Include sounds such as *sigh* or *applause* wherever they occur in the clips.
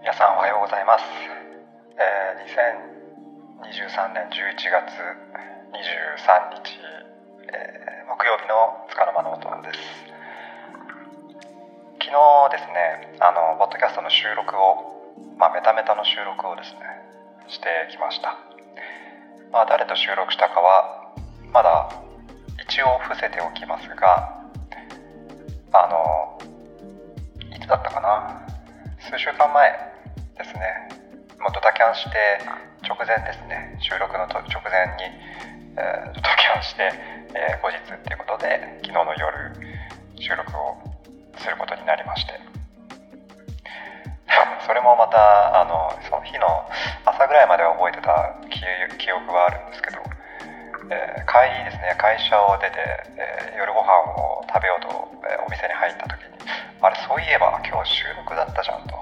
皆さんおはようございます、えー、2023年11月23日、えー、木曜日のつかの間の音です。昨日ですねあのポッドキャストの収録をまあメタメタの収録をですねしてきました。まあ誰と収録したかはまだ一応伏せておきますがあのいつだったかな？数週間前ですね。もうドタキャンして直前ですね。収録の直前に、えー、ドタキャンして、えー、後日っていうことで昨日の夜収録をすることになりまして。*laughs* それもまたあのその日の朝ぐらいまでは覚えてた記憶はあるんですけど、えー、帰りですね会社を出て、えー、夜ご飯を食べようと、えー、お店に入った時にあれそういえば今日収録だったじゃんと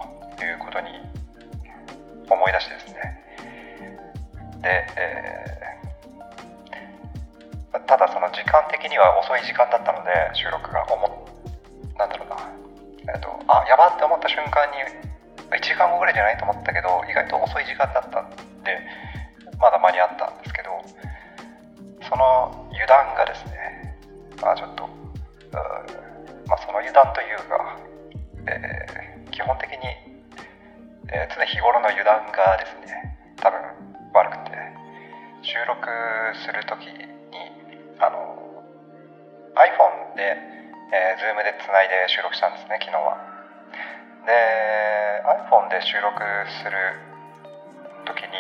的には遅い時間だったので収録が思なんだろうな。えっ、とあやばって思った瞬間に1時間後ぐらいじゃないと思ったけど意外と遅い時間だ Zoom でつないで収録したんですね昨日は。で iPhone で収録する時に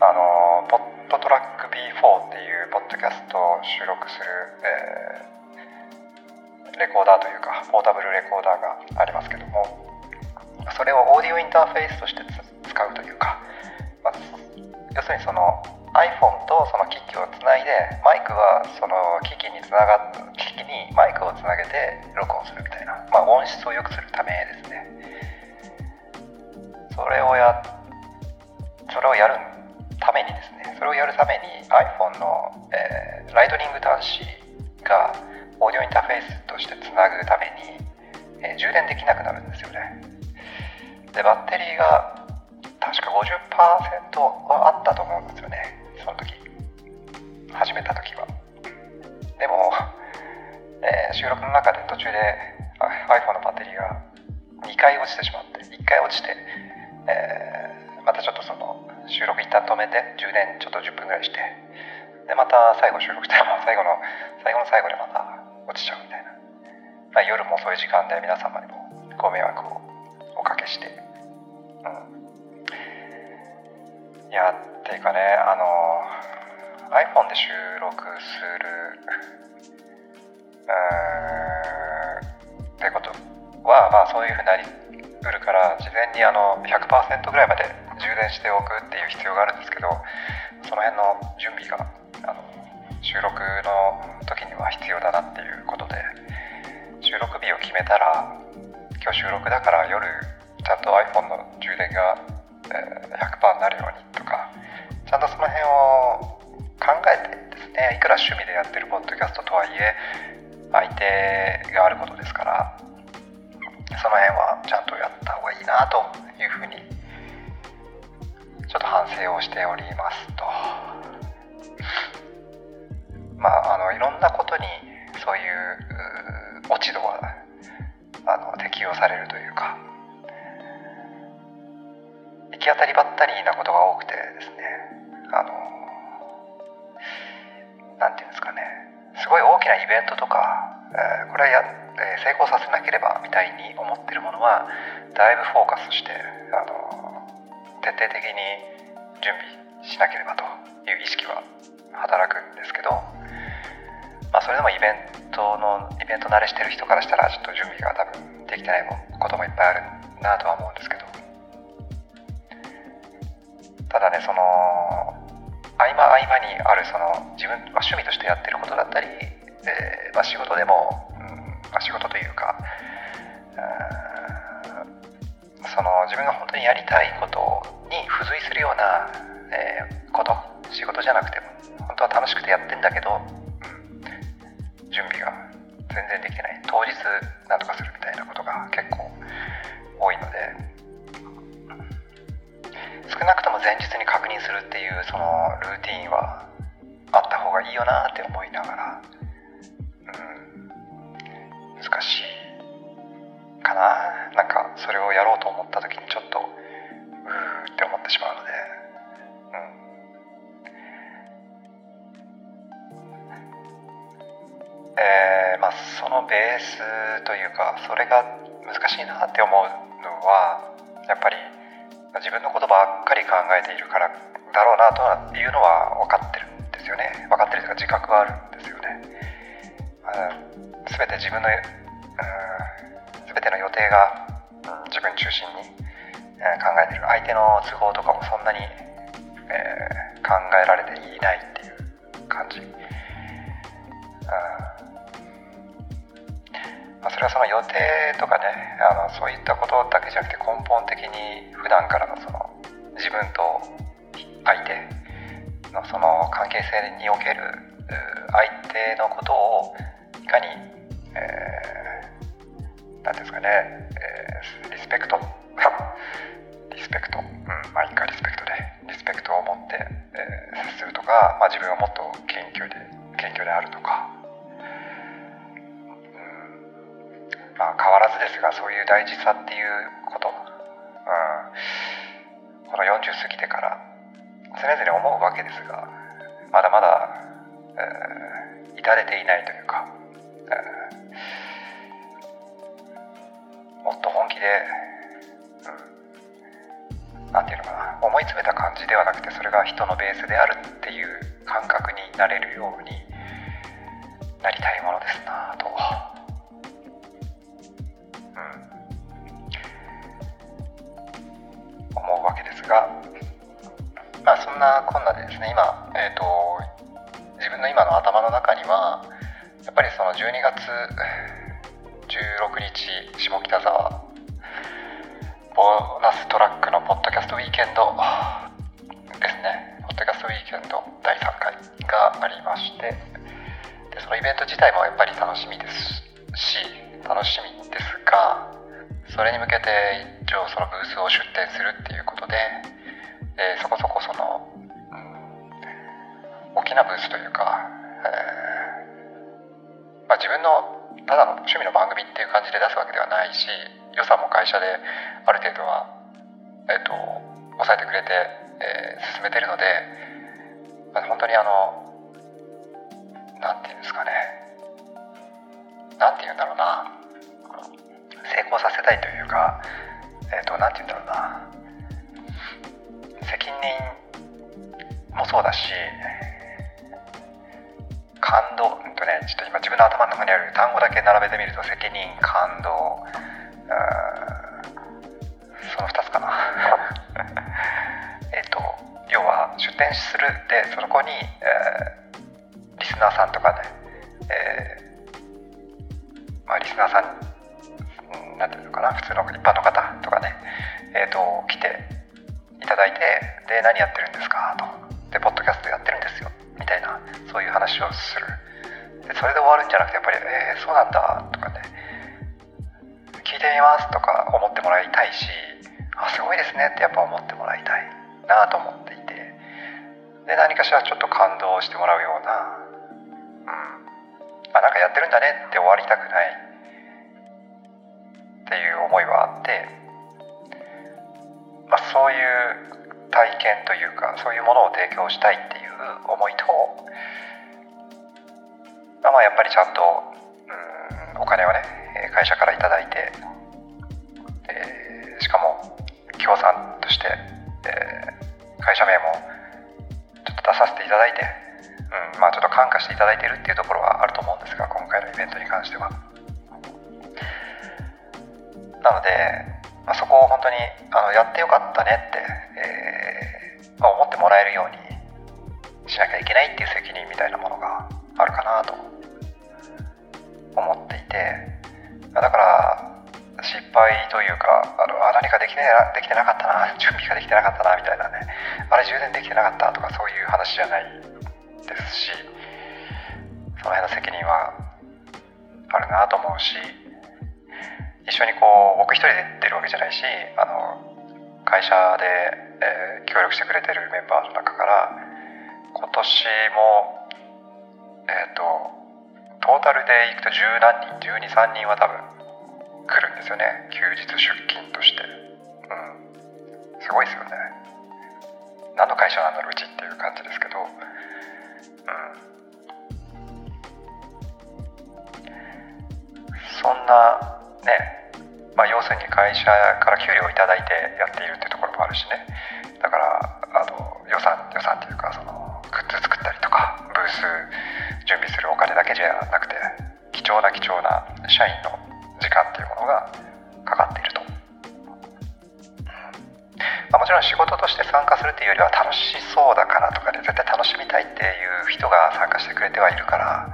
あのポッドトラック B4 っていうポッドキャストを収録する、えーレコーダーというかポータブルレコーダーがありますけどもそれをオーディオインターフェースとして使うというか、まあ、要するにその iPhone とその機器をつないでマイクはその機器につながった機器にマイクをつなげて録音するみたいな、まあ、音質を良くするためですね。それをやそれをやるためにですね。それをやるために iPhone の、えー、ライトニング端子がオーディオインターフェースとしてつなぐために、えー、充電できなくなるんですよね。でバッテリーが確か50%はあったと思うんですよ。めた時は。でも、えー、収録の中で途中で iPhone のバッテリーが2回落ちてしまって1回落ちて、えー、またちょっとその収録一旦止めて充電ちょっと10分ぐらいしてでまた最後収録したら *laughs* 最後の最後の最後でまた落ちちゃうみたいな、まあ、夜も遅い時間で皆様にもご迷惑をおかけして、うん、いやっていうかねあの iPhone で収録するうんってことはまあそういうふうになりうるから事前にあの100%ぐらいまで充電しておくっていう必要があるんですけどその辺の準備があの収録の時には必要だなっていうことで収録日を決めたら今日収録だから夜ちゃんと iPhone の充電が、100%になるようにとかちゃんとその辺を考えてですねいくら趣味でやってるポッドキャストとはいえ相手があることですからその辺はちゃんとやった方がいいなというふうにちょっと反省をしておりますと。まあ、あのいろんなことにそういう落ち度はあの適用されるというか行き当たりばったりなことが多くてですねあのすごい大きなイベントとか、えー、これはや、えー、成功させなければみたいに思ってるものはだいぶフォーカスしてあの徹底的に準備しなければという意識は働くんですけどまあ、それでもイベントのイベント慣れしてる人からしたらちょっと準備が多分できてないこともいっぱいあるなとは思うんですけど。ただねその合間合間にあるその自分、ま、趣味としてやってることだったり、えーまあ、仕事でも、うんまあ、仕事というかその自分が本当にやりたいことに付随するような、えー、こと仕事じゃなくても本当は楽しくてやってんだけどうん準備が全然できてない。当日なんとかする。少なくとも前日に確認するっていうそのルーティンはあった方がいいよなって思いながら、うん、難しいかな。なんかそれをやろうと思った時にちょっとうーって思ってしまうので、うん。えー、まあそのベースというかそれが難しいなって思うのはやっぱり自分のことばっかり考えているからだろうなというのは分かってるんですよね。分かってるというか自覚はあるんですよね、全て自分の、うん、全ての予定が、自分中心に、え、考えてる。相手の都合とかもそんなに、え、考えられていないっていう感じ、まあ、それはその予定とかねあのそういったことだけじゃなくて根本的に普段からのその自分と相手のその関係性における相手のことをいかに、えー、なんですかね、えー、リスペクト *laughs* リスペクト、うんまあいいかリスペクトでリスペクトを持って、えー、接するとか、まあ、自分をもっと謙虚で謙虚であるとか、まあ、変わらずですがそういう大事さっていうこと、うん、この40過ぎてから常々思うわけですがまだまだ、えー、至れていないというか、えー、もっと本気で何、うん、て言うのかな思い詰めた感じではなくてそれが人のベースであるっていう感覚になれるようになりたいものですなぁと。がまあ、そんなこんなでですね今、えーと、自分の今の頭の中にはやっぱりその12月16日下北沢ボーナストラックのポッドキャストウィーケンドですね。ポッドキャストウィーケンド第3回がありましてでそのイベント自体もやっぱり楽しみですし楽しみですがそれに向けて一応そのブースを出展するっていうことでえ、そこそこその、うん、大きなブースというか、えーまあ、自分のただの趣味の番組っていう感じで出すわけではないし予算も会社である程度は、えーと、抑えてくれて、えー、進めてるので、まあ、本当にあのなんていうんですかね。なんて言うんだろうな。成功させたいというかえっ、ー、となんて言うんだろうな。責任もそうだし感動うんとねちょっと今自分の頭の中にある単語だけ並べてみると責任感動その2つかな。*laughs* えっと要は出店するでそこに、えー、リスナーさんとかね、えー、まあ、リスナーさんなんていうのかな普通の一般の方とかねえっ、ー、と来ていただいてで何やってるんですかと。でポッドキャストやってるんですよみたいなそういう話をする。でそれで終わるんじゃなくてやっぱりえー、そうなんだとかね聞いてみますとか思ってもらいたいしあすごいですねってやっぱ思ってもらいたいなと思っていて。で何かしらちょっと感動してもらうようなうんあなんかやってるんだねって終わりたくないっていう思いはあってまあ、そういう体験というかそういうものを提供したいっていう思いと、まあ、まあやっぱりちゃんとうんお金をね会社から頂いて、え、しかも協賛として、え、会社名もちょっと出させていただいて、うんまあ、ちょっと感化していただいているっていうところはあると思うんですが今回のイベントに関しては。なのでまあ、そこを本当にあのやってよかったねって、えーまあ、思ってもらえるようにしなきゃいけないっていう責任みたいなものがあるかなと思っていてまだから失敗というかあのあ何かでき,、ね、できてなかったな準備ができてなかったなみたいなねあれ充電できてなかったとかそういう話じゃないですしその辺の責任はあるなと思うし一緒にこう僕一人で出るわけじゃないしあの会社で、えー、協力してくれてるメンバーの中から今年もえっ、ー、とトータルでいくと十何人123人は多分来るんですよね。休日出勤として。うん。すごいですよね。何の会社なんだろううちっていう感じですけど。うん。そんなまあ、要するに会社から給料を頂いてやっているっていうところもあるしね。だからあの予算予算っていうかそのグッズ作ったりとかブース準備するお金だけじゃなくて貴重な貴重な社員の時間っていうものがかかっていると、まあ、もちろん仕事として参加するっていうよりは楽しそうだからとかで絶対楽しみたいっていう人が参加してくれてはいるから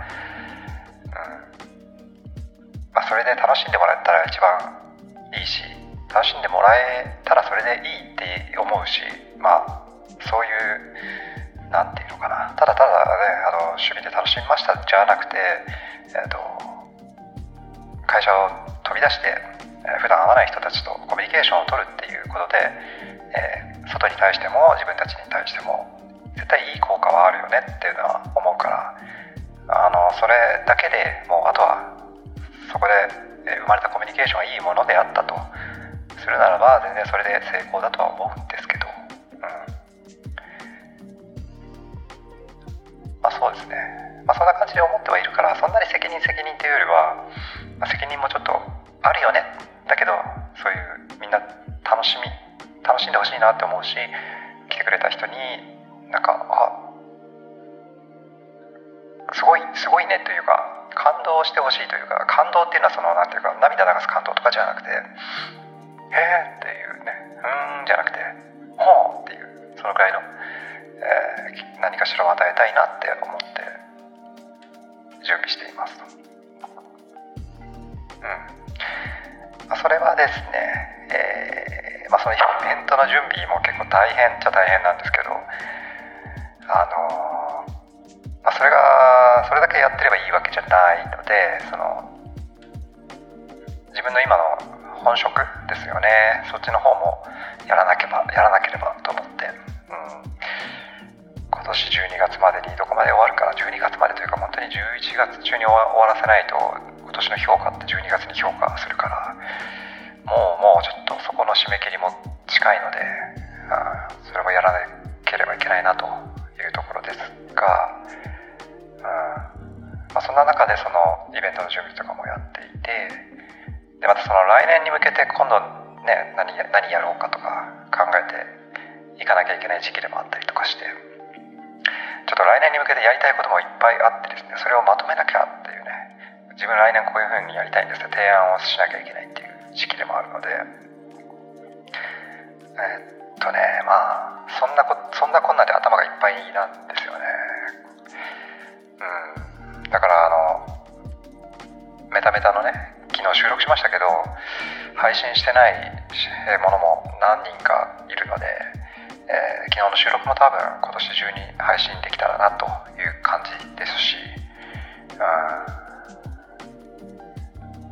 まあ、それで楽しんでもらえたら一番いいし楽しんでもらえたらそれでいいって思うしまあそういう何て言うのかな。ただただねあの趣味で楽しみましたじゃなくて、えーと、会社を飛び出して、えー、普段会わない人たちとコミュニケーションを取るっていうことで、えー、外に対しても自分たちに対しても絶対いい効果はあるよねっていうのは思うからあのそれだけでもうあとはそこで生まれたコミュニケーションはいいものであったと。するならば全然それで成功だとは思うんですけど、うん。まあ、そうですね、まあ、そんな感じで思ってはいるからそんなに責任責任っていうよりは、まあ、責任もちょっとあるよね。だけどそういうみんな楽しみ楽しんでほしいなって思うし来てくれた人になんかあすごいすごいねというか感動してほしいというか感動っていうのはその何ていうか涙流す感動とかじゃなくて「へえ」っていうね「うん」じゃなくて「ほう」っていうそのくらいの、えー、何かしらを与えたいなって思って準備しています。うんまあ、それはですね、えーまあ、そのイベントの準備も結構大変っちゃ大変なんですけどあのーまあ、それがそれだけやってればいいわけじゃないのでその自分の今の本職ですよね。そっちの方もやらなければやらなければと思って、うん、今年12月までにどこまで終わるかな。12月までというか本当に11月中に終わらせないと今年の評価って12月に評価するからもうもうちょっとそこの締め切りも近いので、あそれもやらなければいけないなというところですがうんまあ、そんな中でそのイベントの準備とかもやっていてでまたその来年に向けて今度ね何何やろうかとか考えていかなきゃいけない時期でもあったりとかしてちょっと来年に向けてやりたいこともいっぱいあってですねそれをまとめなきゃっていうね自分来年こういうふうにやりたいんですって提案をしなきゃいけないっていう時期でもあるのでえっとねまあそんなこそんなこんなで頭がいっぱいなんですよね。うん。だからあのメタメタのね昨日収録しましたけど配信してないものも何人かいるので、えー、昨日の収録も多分今年中に配信できたらなという感じですし、う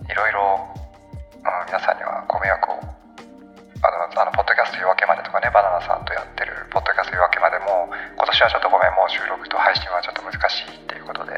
ん、いろいろ、とかねバナナさんとやってるポッドキャスト夜明けまでも今年はちょっとごめんもう収録と配信はちょっと難しいっていうことで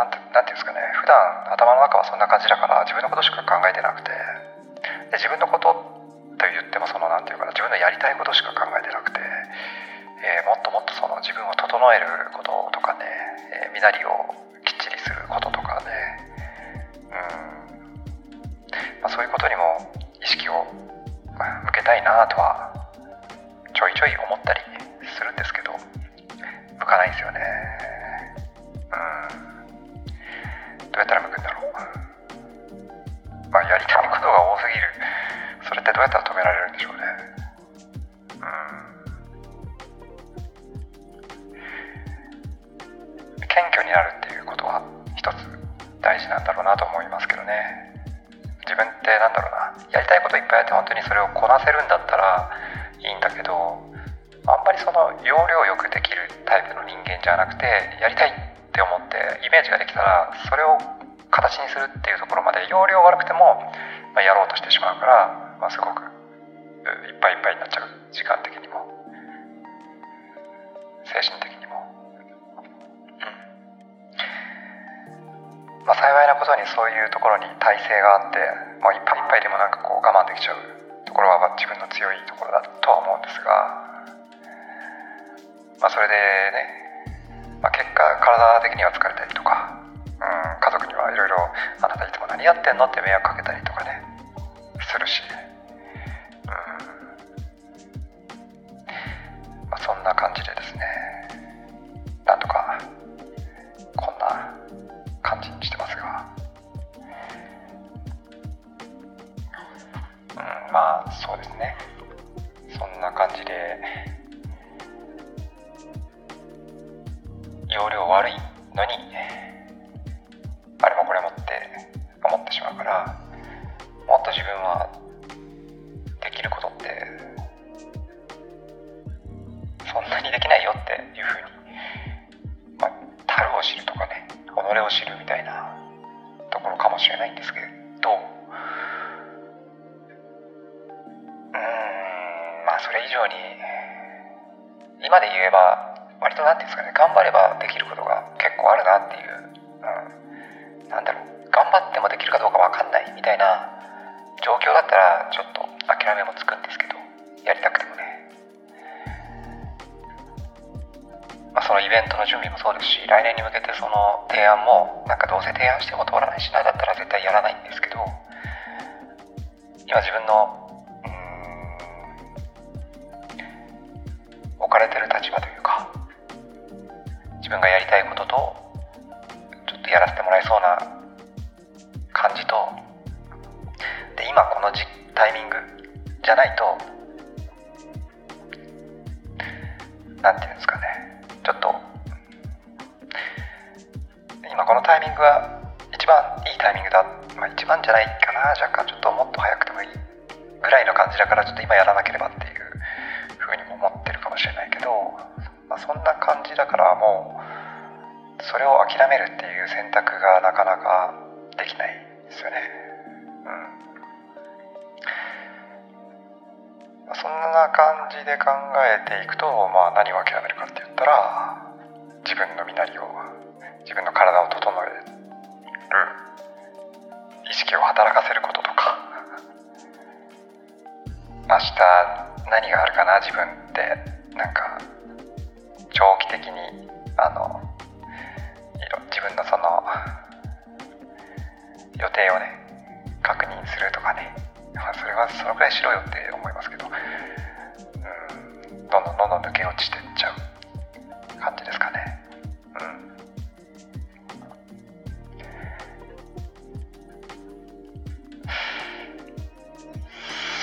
なんてなんていうんですかね。普段頭の中はそんな感じだから自分のことしか考えてなくて。で自分のことと言ってもそのなんていうかな自分のやりたいことしか考えてなくて、えー、もっともっとその自分を整えることとかね、えー、身なりをきっちりすることとかね。うん、まあ、そういうことにも意識を向けたいなとはちょいちょい思ったりじゃなくてやりたいって思ってイメージができたらそれを形にするっていうところまで要領悪くても、まあ、やろうとしてしまうから、まあ、すごくいっぱいいっぱいになっちゃう時間的にも精神的にも。うん。まあ幸いなことにそういうところに耐性があって、まあ、いっぱいいっぱいでもなんかこう我慢できちゃうところは自分の強いところだとは思うんですがまあそれでね、まあ、結果体的には疲れたりとかうん家族にはいろいろあなたいつも何やってんのって迷惑かけたりとかねするしうん。まあそんな感じでですねなんとかこんな感じにしてますが。うんまあそうですね。量悪いれてる立場というか自分がやりたいこととちょっとやらせてもらえそうなじで考えていくと、まあ、何を諦めるかって言ったら自分の身なりを自分の体を整える。意識を働かせることとか。明日何があるかな自分って。なんか長期的にあの自分のその予定をね確認するとかね。まあ、それはそのくらいしろよって思いますけど、どんどんどんどん抜け落ちてっちゃう感じですかね。うん。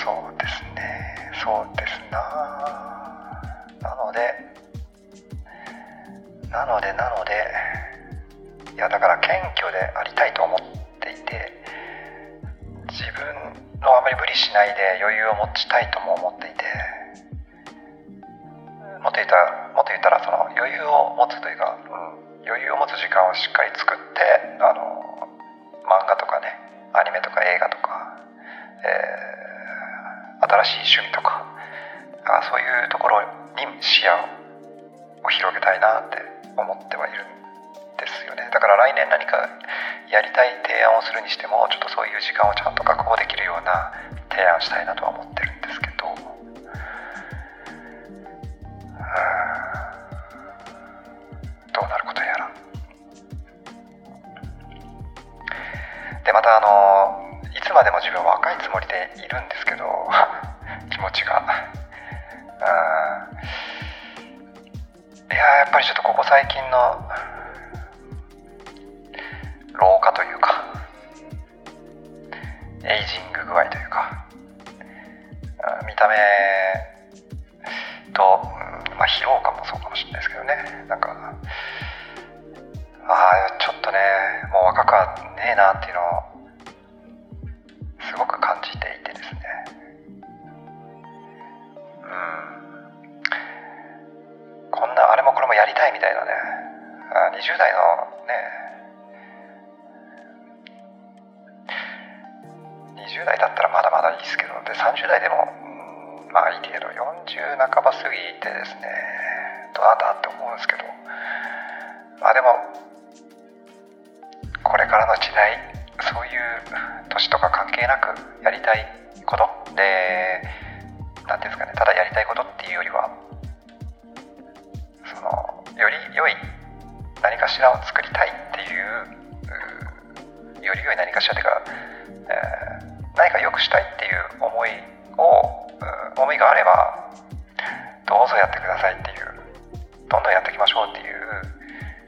そうですね。そうですな。なので、なので、なので、いや、だから謙虚でありたいと思っていて、自分のあまり無理しないで余裕を持ちたいとしい趣味とかあそういうところに視野を広げたいなって思ってはいるんですよね。だから来年何かやりたい提案をするにしてもちょっとそういう時間をちゃんと確保できるような提案したいなとは思ってるんですけど。どうなることやら。でまたあのいつまでも自分は若いつもりでいるんですけど。気持ちが。いややっぱりちょっとここ最近の老化というかエイジング具合というか見た目と、まあ、疲労感もそうかもしれないですけどね。なんかああちょっとねもう若くはねえなっていうのをみたいなね。あ20代のね。20代だったらまだまだいいですけどで30代でも、まあいいけど40半ば過ぎてですね。どうなんだって思うんですけど。まあでもこれからの時代そういう年とか関係なくやりたいこと。で何ていうんですかねただやりたいことっていうよりはより良い何かしらを作りたいっていうより良い何かしらというか、えー、何か良くしたいっていう思いを思いがあればどうぞやってくださいっていうどんどんやっていきましょうっていう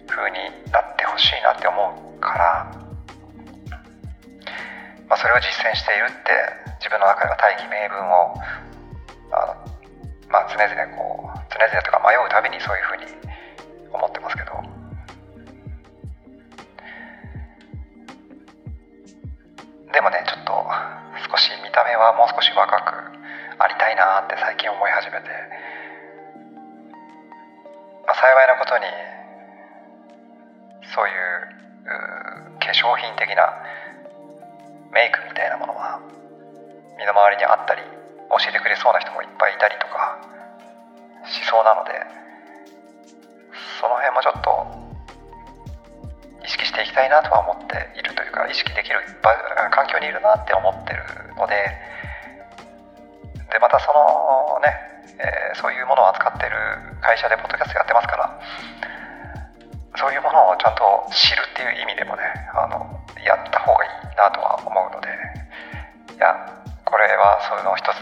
風になってほしいなって思うから、まあ、それを実践しているって自分の中では大義名分をあの、まあ、常々こう常々とか迷うたびにそういうふうにでもねちょっと少し見た目はもう少し若くありたいなって最近思い始めて、まあ、幸いなことにそういう化粧品的なメイクみたいなものは身の回りにあったり教えてくれそうな人もいっぱいいたりとかしそうなのでその辺もちょっと意識していきたいなとは思っているというか意識できる環境にいるなって思ってるのででまたそのね、えー、そういうものを扱ってる会社でポッドキャストやってますからそういうものをちゃんと知るっていう意味でもねあのやった方がいいなとは思うのでいやこれはその一つ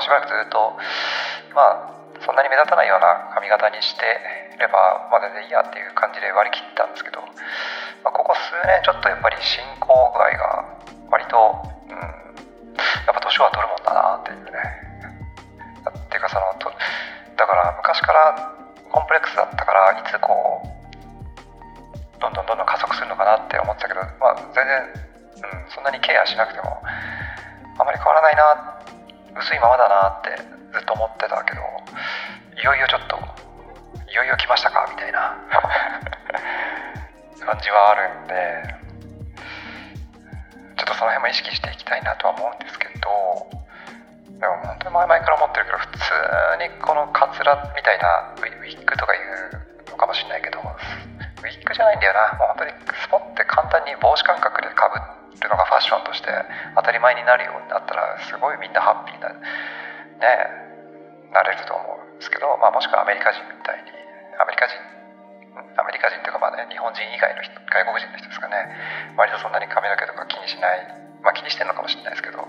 しばらくずっとまあそんなに目立たないような髪型にしてれば、まあ、全然いいやっていう感じで割り切ったんですけど、まあ、ここ数年ちょっとやっぱり進行具合が割と、うん、やっぱ年は取るもんだなっていうね。っていうかそのとだから昔からコンプレックスだったからいつこうどんどんどんどん加速するのかなって思ってたけど、まあ、全然、うん、そんなにケアしなくてもあまり変わらないなって薄いままだなってずっと思ってたけどいよいよちょっといよいよ来ましたかみたいな。*laughs* 感じはあるんでちょっとその辺も意識していきたいなとは思うんですけどでも本当に前々から思ってるけど普通にこのカツラみたいなウィッグとかいうのかもしれないけどウィッグじゃないんだよな。もう本当にスポッて簡単に帽子感覚でかぶってるのがファッションとして当たり前になるようになったらすごいみんなハッピーなねなれると思うんですけど、まあ、もしくはアメリカ人みたいにアメリカ人アメリカ人というかまあね日本人以外の人外国人の人ですかね割とそんなに髪の毛とか気にしないまあ気にしてるのかもしれないですけど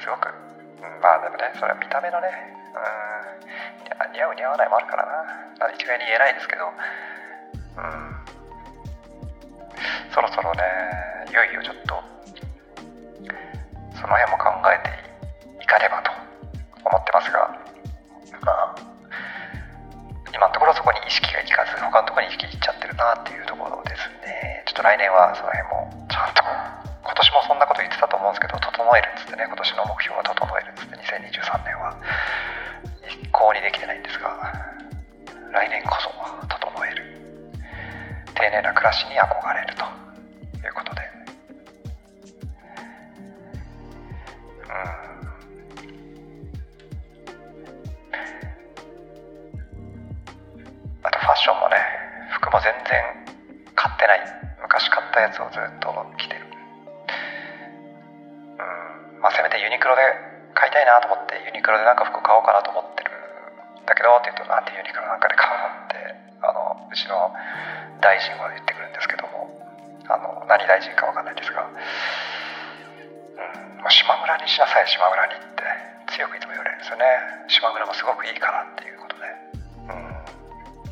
すごく、うん、まあでもねそれは見た目のねうん似合う似合わないもあるからな。一概に言えないですけどうん。そろそろねいよいよちょっとの辺も考えていかねばと思ってますがニクロでなんか服買おうかなと思ってるんだけどって言うとなんでユニクロなんかで買うのってあのうちの大臣は言ってくるんですけどもあの何大臣か分かんないですが、うん、島村にしなさい島村にって強くいつも言われるんですよね。島村もすごくいいからっていうことで、うん。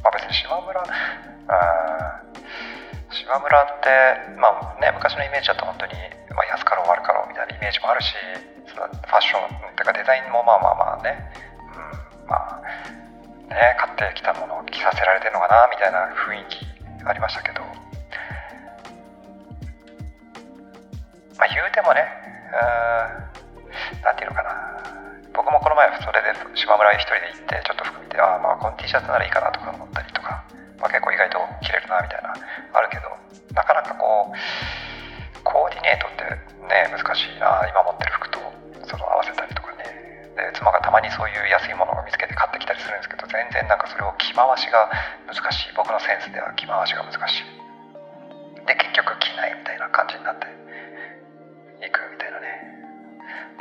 まあ、別に島村島村ってまあね昔のイメージだと本当に、まあ、安かろう悪かろうみたいなイメージもあるしファッションかデザインもまあまあまあね、うん、まあね買ってきたものを着させられてるのかなみたいな雰囲気ありましたけど。まあ言うてもね何て言うのかな。僕もこの前それで島村へ一人で行ってちょっと服見てああまあこの T シャツならいいかなとか思ったりとか、まあ、結構意外と着れるなみたいなあるけどなかなかこうコーディネートってね難しいな今持ってる服とその合わせたり妻がたまにそういう安いものを見つけて買ってきたりするんですけど全然なんかそれを着回しが難しい。僕のセンスでは着回しが難しい。で結局着ないみたいな感じになっていくみたいなね。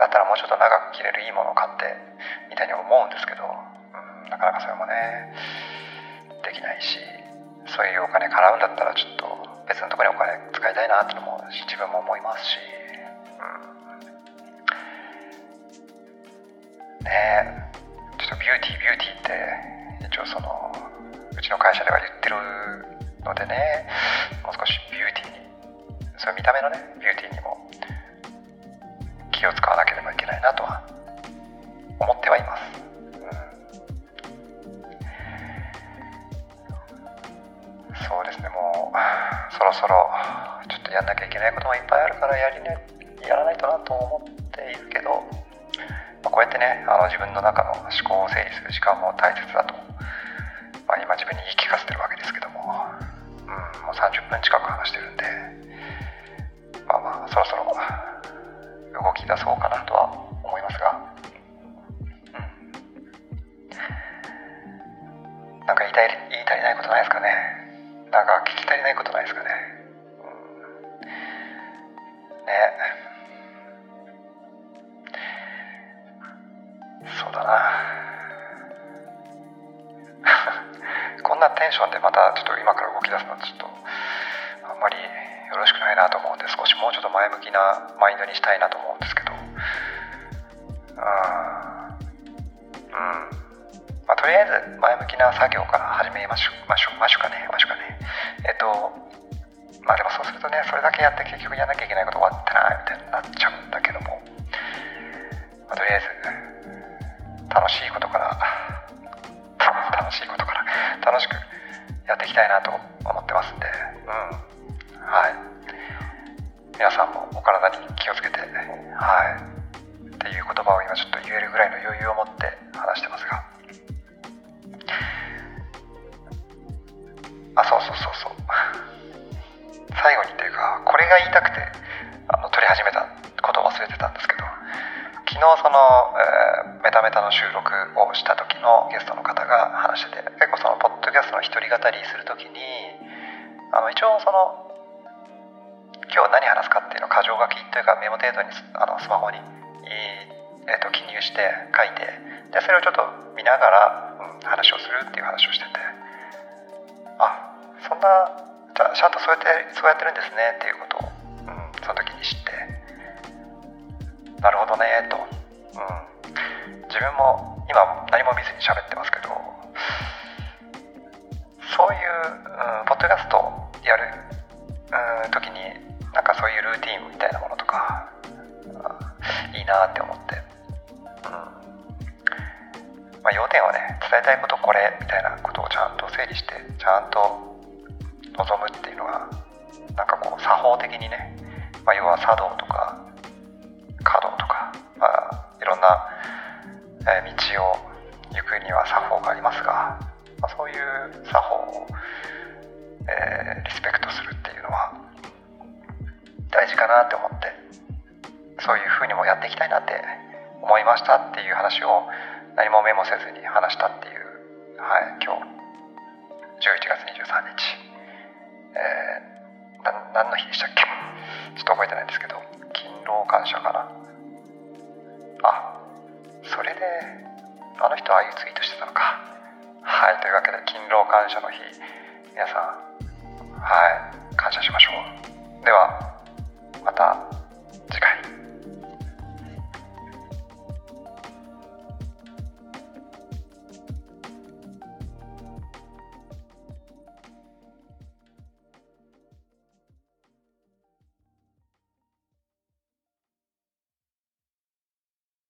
だったらもうちょっと長く着れるいいものを買ってみたいに思うんですけど、うん、なかなかそれもねできないしそういうお金払うんだったらちょっと別のところにお金使いたいなってのも自分も思いますし、うん、ね。ちょっとビューティービューティーって一応そのうちの会社では言ってるのでねもう少しビューティーにそういう見た目のねビューティーにも気を使わなければいけないなとは思ってはいます、うん、そうですねもうそろそろちょっとやんなきゃいけないこともいっぱいあるからやり、ね、やらないとなと思っているけど、こうやってねあの自分の中の思考を整理する時間も大切だと、まあ、今自分に言い聞かせてるわけですけども、うん、もう30分近く話してるんでまあまあそろそろ動き出そうかなとは思いますが、うん、なんか言いたい言い足りないことないですかね。なんか聞き足りないことないですかね、あんまりよろしくないなと思うんで少しもうちょっと前向きなマインドにしたいなと思うんですけど。うんうん。まあとりあえず前向きな作業から始めましょうましょうましょかねましょうかね。えっとまあでもそうするとねそれだけやって結局やんなきゃいけないこと終わってないみたいになっちゃうんだけども、まあ、とりあえず楽しいことから楽しいことから楽しくやっていきたいなと思ってますんで。うん。はい。皆さんもお体に気をつけてはい。っていう言葉を今ちょっと言えるぐらいの余裕を持って話してますが。あそうそうそうそう。最後にというかこれが言いたくてあの撮り始めたことを忘れてたんですけど昨日その、えー、メタメタの収録をした時のゲストの方が話してて結構そのポッドキャストの一人語りする時にあの一応その今日何話すかっていうのを箇条書きというかメモ程度にあのスマホに、えー、と記入して書いてでそれをちょっと見ながら、うん、話をするっていう話をしてて。あそんなちゃちゃんとそうやってそうやってるんですねっていうことを、うん、その時に知って。なるほどねと、うん、自分も今何も見ずに喋ってますけどそういう、うん、ポッドキャストやる、かそういうルーティンみたいなものとか、いいなって思って、うん。まあ、要点はね伝えたいことこれみたいなことをちゃんと整理してちゃんと望むっていうのがなんかこう作法的にね、まあ、要は茶道とか華道とか、まあ、いろんな、道を行くには作法がありますが、まあ、そういう作法を、えー、リスペクトするっていうのは大事かなって思ってそういうふうにもやっていきたいなって思いましたっていう話を何もメモせずに話したっていう、はい、今日11月23日、えー、何の日でしたっけ？ちょっと覚えてないんですけど勤労感謝かな。あそれであの人ああいうツイートしてたのか。はいというわけで勤労感謝の日皆さんはい感謝しましょう。ではまた次回。